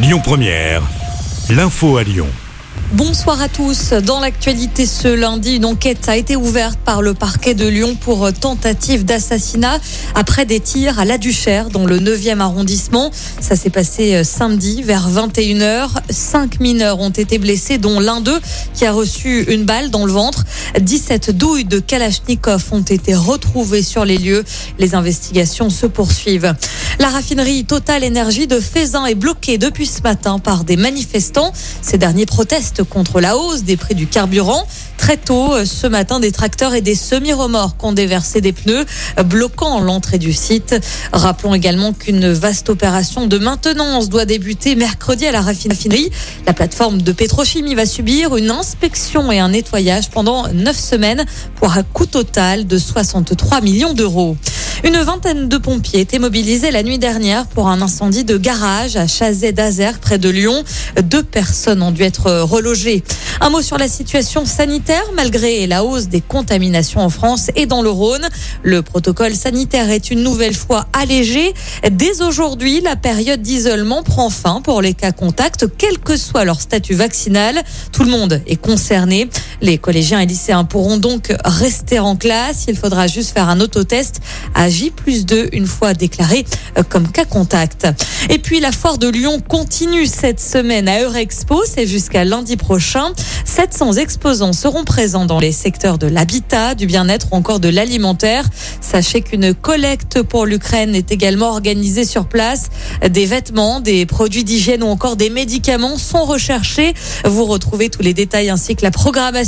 Lyon Première, l'info à Lyon. Bonsoir à tous. Dans l'actualité ce lundi, une enquête a été ouverte par le parquet de Lyon pour tentative d'assassinat après des tirs à la Duchère dans le 9e arrondissement. Ça s'est passé euh, samedi vers 21h. Cinq mineurs ont été blessés, dont l'un d'eux qui a reçu une balle dans le ventre. 17 douilles de Kalachnikov ont été retrouvées sur les lieux. Les investigations se poursuivent. La raffinerie Total Énergie de Fézin est bloquée depuis ce matin par des manifestants. Ces derniers protestent contre la hausse des prix du carburant. Très tôt, euh, ce matin, des tracteurs et des semi-remorques ont déversé des pneus, euh, bloquant l'entrée du site. Rappelons également qu'une vaste opération de maintenance doit débuter mercredi à la raffinerie. La plateforme de pétrochimie va subir une inspection et un nettoyage pendant neuf semaines pour un coût total de 63 millions d'euros. Une vingtaine de pompiers étaient mobilisés la nuit dernière pour un incendie de garage à Chazet d'Azer près de Lyon. Deux personnes ont dû être relogées. Un mot sur la situation sanitaire malgré la hausse des contaminations en France et dans le Rhône. Le protocole sanitaire est une nouvelle fois allégé. Dès aujourd'hui, la période d'isolement prend fin pour les cas contacts, quel que soit leur statut vaccinal. Tout le monde est concerné. Les collégiens et lycéens pourront donc rester en classe. Il faudra juste faire un autotest à J plus 2 une fois déclaré euh, comme cas contact. Et puis la foire de Lyon continue cette semaine à Eurexpo. C'est jusqu'à lundi prochain. 700 exposants seront présents dans les secteurs de l'habitat, du bien-être ou encore de l'alimentaire. Sachez qu'une collecte pour l'Ukraine est également organisée sur place. Des vêtements, des produits d'hygiène ou encore des médicaments sont recherchés. Vous retrouvez tous les détails ainsi que la programmation